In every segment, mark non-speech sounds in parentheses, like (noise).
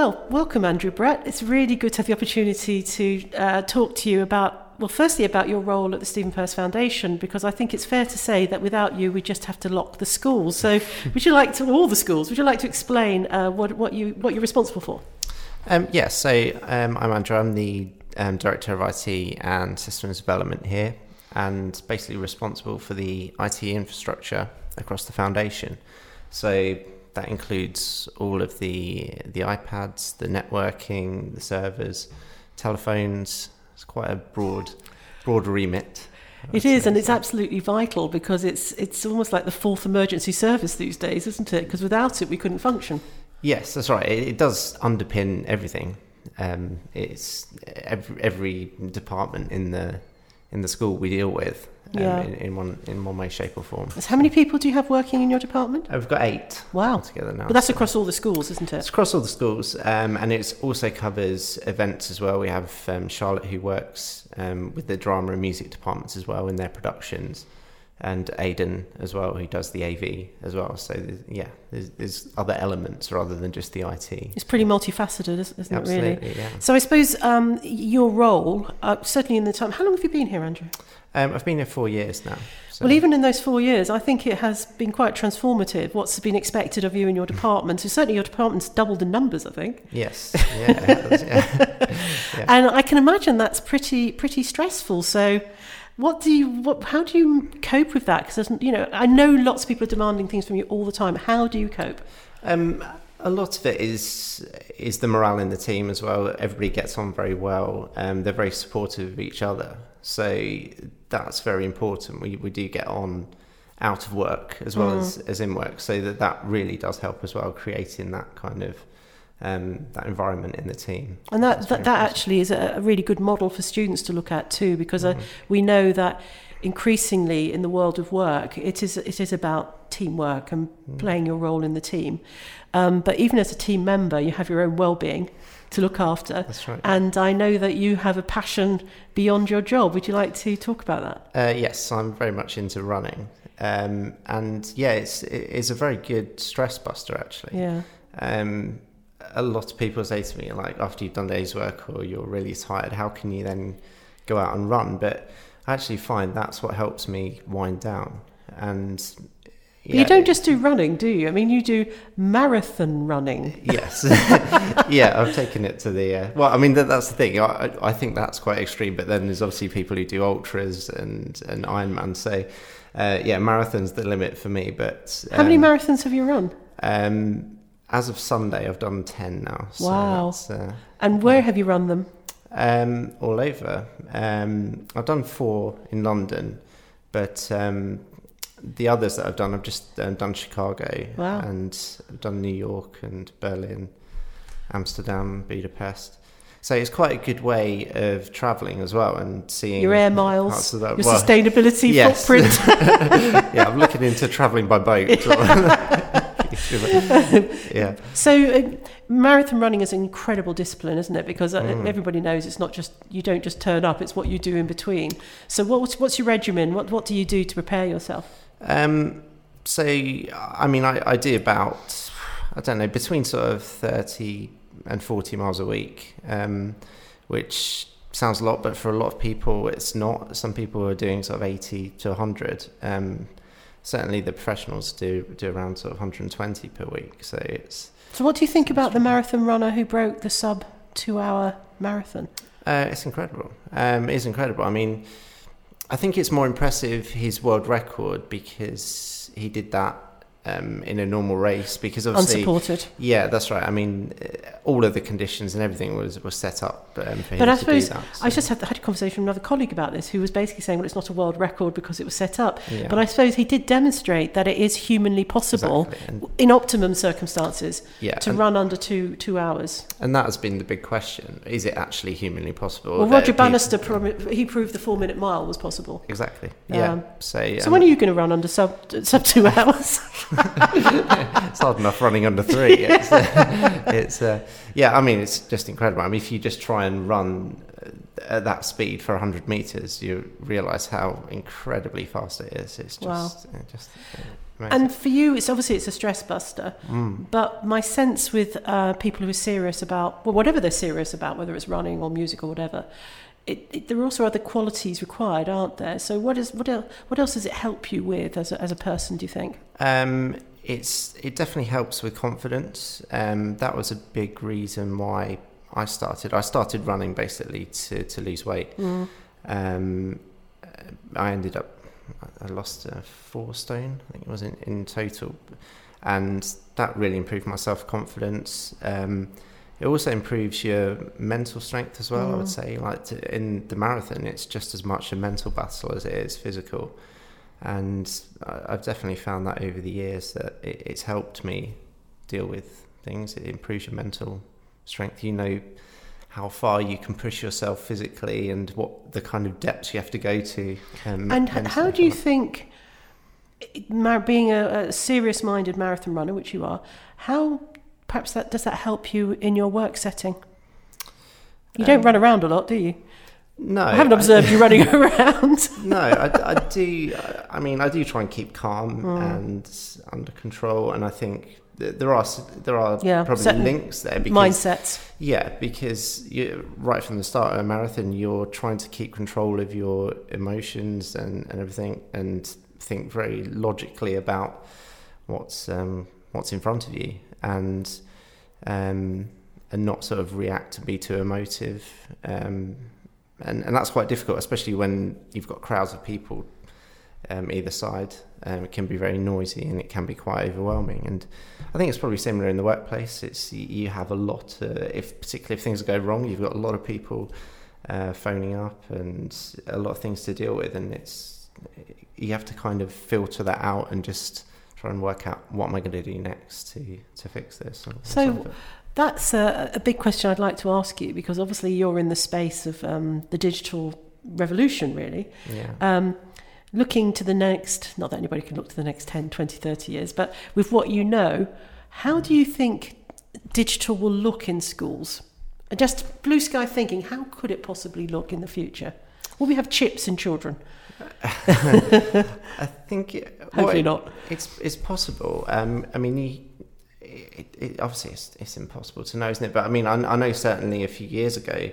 well, welcome, Andrew Brett. It's really good to have the opportunity to uh, talk to you about, well, firstly, about your role at the Stephen Perse Foundation, because I think it's fair to say that without you, we just have to lock the schools. So, (laughs) would you like to, all the schools, would you like to explain uh, what, what, you, what you're responsible for? Um, yes, so um, I'm Andrew. I'm the um, Director of IT and Systems Development here, and basically responsible for the IT infrastructure across the foundation. So that includes all of the the iPads, the networking, the servers, telephones. It's quite a broad broad remit. It is, and it's absolutely vital because it's it's almost like the fourth emergency service these days, isn't it? Because without it, we couldn't function. Yes, that's right. It, it does underpin everything. Um, it's every, every department in the in the school we deal with um, Yeah. in, in one in one way, shape, or form. So how many people do you have working in your department? Uh, We've got eight Wow. together now. But that's so- across all the schools, isn't it? It's across all the schools, um, and it also covers events as well. We have um, Charlotte who works um, with the drama and music departments as well in their productions, and Aidan as well who does the AV as well. So there's, yeah, there's, there's other elements rather than just the IT. It's pretty multifaceted, isn't isn't it, really? Yeah. So I suppose um, your role, uh, certainly in the time, how long have you been here, Andrew? Um, I've been here four years now. So. Well, even in those four years, I think it has been quite transformative. What's been expected of you in your department? So certainly your department's doubled in numbers, I think. Yes, yeah, yeah. (laughs) Yeah. And I can imagine that's pretty pretty stressful. So, what do you what? How do you cope with that? Because you know, I know lots of people are demanding things from you all the time. How do you cope? Um, a lot of it is is the morale in the team as well. Everybody gets on very well. Um, they're very supportive of each other, so that's very important. We we do get on out of work as well as, as in work, so that that really does help as well, creating that kind of um, that environment in the team. And that that, that actually is a, really good model for students to look at too, because uh, Mhm. we know that increasingly in the world of work, it is it is about teamwork and Mm. playing your role in the team. Um, but even as a team member, you have your own well-being to look after. That's right. And I know that you have a passion beyond your job. Would you like to talk about that? Uh, yes, I'm very much into running, um, and yeah, it's it's a very good stress buster actually. Yeah. Um, a lot of people say to me, like, after you've done day's work or you're really tired, how can you then go out and run? But I actually find that's what helps me wind down. And But you don't just do running, do you? I mean, you do marathon running. Yes, (laughs) yeah, I've taken it to the. Uh, well, I mean that, that's the thing. I, I think that's quite extreme. But then there's obviously people who do ultras and and Ironman. So uh, yeah, marathon's the limit for me. But How many um, marathons have you run? Um, as of Sunday, I've done ten now. So Wow. that's, uh, And where have you run them? Um, all over. Um, I've done four in London, but um, the others that I've done, I've just um, done Chicago Wow. and I've done New York and Berlin, Amsterdam, Budapest. So it's quite a good way of travelling as well and seeing Your air miles, your well, sustainability yes. footprint. (laughs) yeah, I'm looking into travelling by boat. yeah. (laughs) (laughs) (laughs) So, uh, marathon running is an incredible discipline, isn't it? Because uh, Mm. everybody knows it's not just you don't just turn up; it's what you do in between. So, what's what's your regimen? What what do you do to prepare yourself? Um, so, I mean, I, I do about, I don't know, between sort of 30 and 40 miles a week, um, which sounds a lot, but for a lot of people, it's not. Some people are doing sort of 80 to 100. Um, certainly, the professionals do, do around sort of 120 per week. So, it's, So, what do you think about the marathon runner who broke the sub two-hour marathon? uh, it's incredible. Um, it's incredible. I mean, I think it's more impressive his world record because he did that um, in a normal race because obviously Unsupported. Yeah, that's right. I mean, uh, all of the conditions and everything was, was set up um, for him But I to suppose do that. I just had, had a conversation with another colleague about this, who was basically saying, "Well, it's not a world record because it was set up." yeah, But I suppose he did demonstrate that it is humanly possible exactly. In optimum circumstances yeah, to run under two two hours. and that has been the big question: Is it actually humanly possible? Well, Roger Bannister he proved the four minute mile was possible. Exactly. Yeah. Um, so, So um, when are you going to run under sub sub two (laughs) hours? (laughs) it's hard enough running under three. (laughs) It's, uh, it's uh, yeah. I mean, it's just incredible. I mean, if you just try and run uh, at that speed for 100 meters, you realise how incredibly fast it is. It's just, Wow. uh, just Amazing. And for you, it's obviously it's a stress buster. Mm. But my sense with uh, people who are serious about, well, whatever they're serious about, whether it's running or music or whatever, it, it, there are also other qualities required, aren't there? So what is what else, what else does it help you with as a, as a person? Do you think? Um, it's it definitely helps with confidence. Um, that was a big reason why I started. I started running basically to to lose weight. Mm. Um, I ended up I lost uh, four stone. I think it was in, in total, and that really improved my self confidence. Um, it also improves your mental strength as well. Mm. I would say, like to, in the marathon, it's just as much a mental battle as it is physical, and I, I've definitely found that over the years that it, it's helped me deal with things. It improves your mental strength. You know how far you can push yourself physically and what the kind of depths you have to go to. Um, And how do you think, being a, a serious-minded marathon runner, which you are, how perhaps that does that help you in your work setting? You don't Um, run around a lot, do you? No, I haven't observed you (laughs) running (laughs) around. no, I, I do. I mean, I do try and keep calm Mm. and under control, and I think there are there are Yeah, probably links there because Mindsets. yeah, because you right from the start of a marathon, you're trying to keep control of your emotions and, and everything, and think very logically about what's um, what's in front of you, and um, and not sort of react to be too emotive, um, and and that's quite difficult, especially when you've got crowds of people um, either side. Um, it can be very noisy and it can be quite overwhelming. And I think it's probably similar in the workplace. It's you- have a lot, uh, if particularly if things go wrong, you've got a lot of people uh, phoning up and a lot of things to deal with, and it's you have to kind of filter that out and just try and work out what am I going to do next to to fix this. So-. That's a, a big question I'd like to ask you because obviously you're in the space of um, the digital revolution, really. yeah. Um, looking to the next, not that anybody can look to the next 10, 20, 30 years, but with what you know, how do you think digital will look in schools? Just blue sky thinking, how could it possibly look in the future? Will we have chips in children? (laughs) I think it, Hopefully it- not. It's it's possible. Um, I mean, you, it, it, obviously it's, it's impossible to know, isn't it? But I mean, I, I know certainly a few years ago,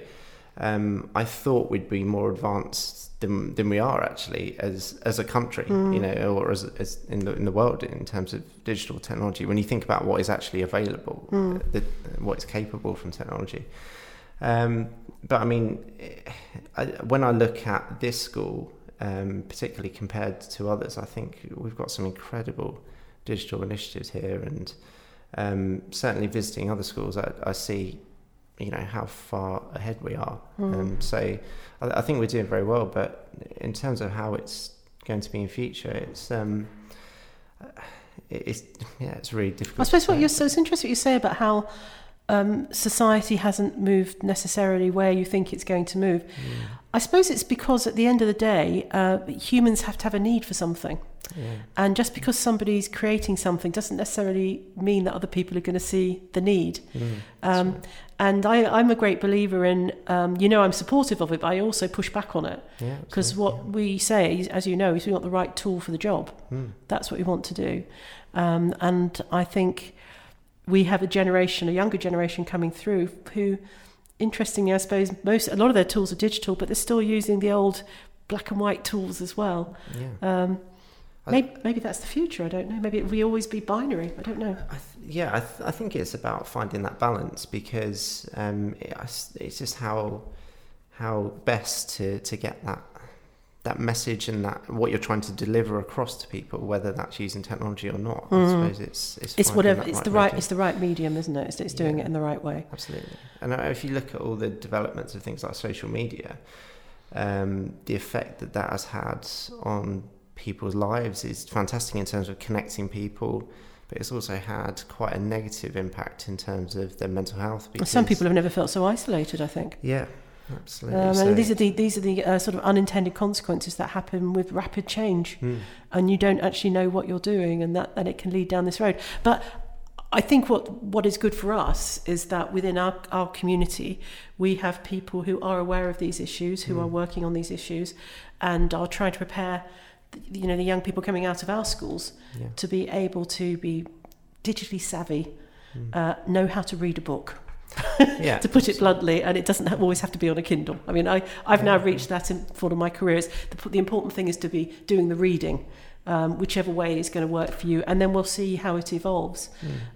um, I thought we'd be more advanced than than we are actually as as a country, Mm. you know, or as, as in the in the world in terms of digital technology. When you think about what is actually available, Mm. the, what is capable from technology. Um, but I mean, I, when I look at this school, um, particularly compared to others, I think we've got some incredible digital initiatives here, and um, certainly visiting other schools, I, I see, you know, how far ahead we are. Mm. Um, so I, I think we're doing very well. But in terms of how it's going to be in future, it's um, it's yeah, it's really difficult. I suppose what you're so it's interesting what you say about how um, society hasn't moved necessarily where you think it's going to move. Mm, I suppose it's because at the end of the day, uh, humans have to have a need for something. yeah. And just because somebody's creating something doesn't necessarily mean that other people are going to see the need. Mm, Um, right. and I, I'm a great believer in, um, you know, I'm supportive of it, but I also push back on it. Because absolutely, what we say, as you know, is we want the right tool for the job. Mm. That's what we want to do. Um, and I think we have a generation, a younger generation coming through who, interestingly, I suppose, most a lot of their tools are digital, but they're still using the old black and white tools as well. yeah. Um, maybe, maybe that's the future. I don't know. Maybe it will always be binary. I don't know. I th- yeah, I, th- I think it's about finding that balance because um, it, it's just how how best to, to get that that message and that what you're trying to deliver across to people, whether that's using technology or not. I Mhm. suppose it's it's, It's whatever. It's the right. medium. It's the right medium, isn't it? It's, it's doing Yeah. it in the right way. Absolutely. And uh, if you look at all the developments of things like social media, um, the effect that that has had on people's lives is fantastic in terms of connecting people, but it's also had quite a negative impact in terms of their mental health. Because, Some people have never felt so isolated. I think. Yeah, absolutely. Um, and these are the these are the uh, sort of unintended consequences that happen with rapid change. Hmm. and you don't actually know what you're doing and that and it can lead down this road but I think what what is good for us is that within our, our community we have people who are aware of these issues who Mm. are working on these issues and are trying to prepare you know, the young people coming out of our schools Yeah. to be able to be digitally savvy, Mm. uh, know how to read a book. (laughs) yeah. to put it bluntly, and it doesn't have, always have to be on a Kindle. I mean, I, I've now reached that in for my career. It's the, the important thing is to be doing the reading, um, whichever way is going to work for you, and then we'll see how it evolves.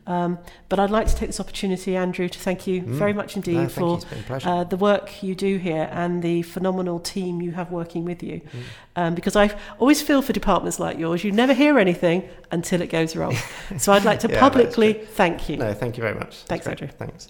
Mm. Um, but I'd like to take this opportunity, Andrew, to thank you Mm. very much indeed No, for It's been a pleasure. uh, the work you do here and the phenomenal team you have working with you. Mm. Um, because I always feel for departments like yours, you never hear anything until it goes wrong. (laughs) so I'd like to Yeah, publicly thank you. no, thank you very much. Thanks. Andrew. Thanks.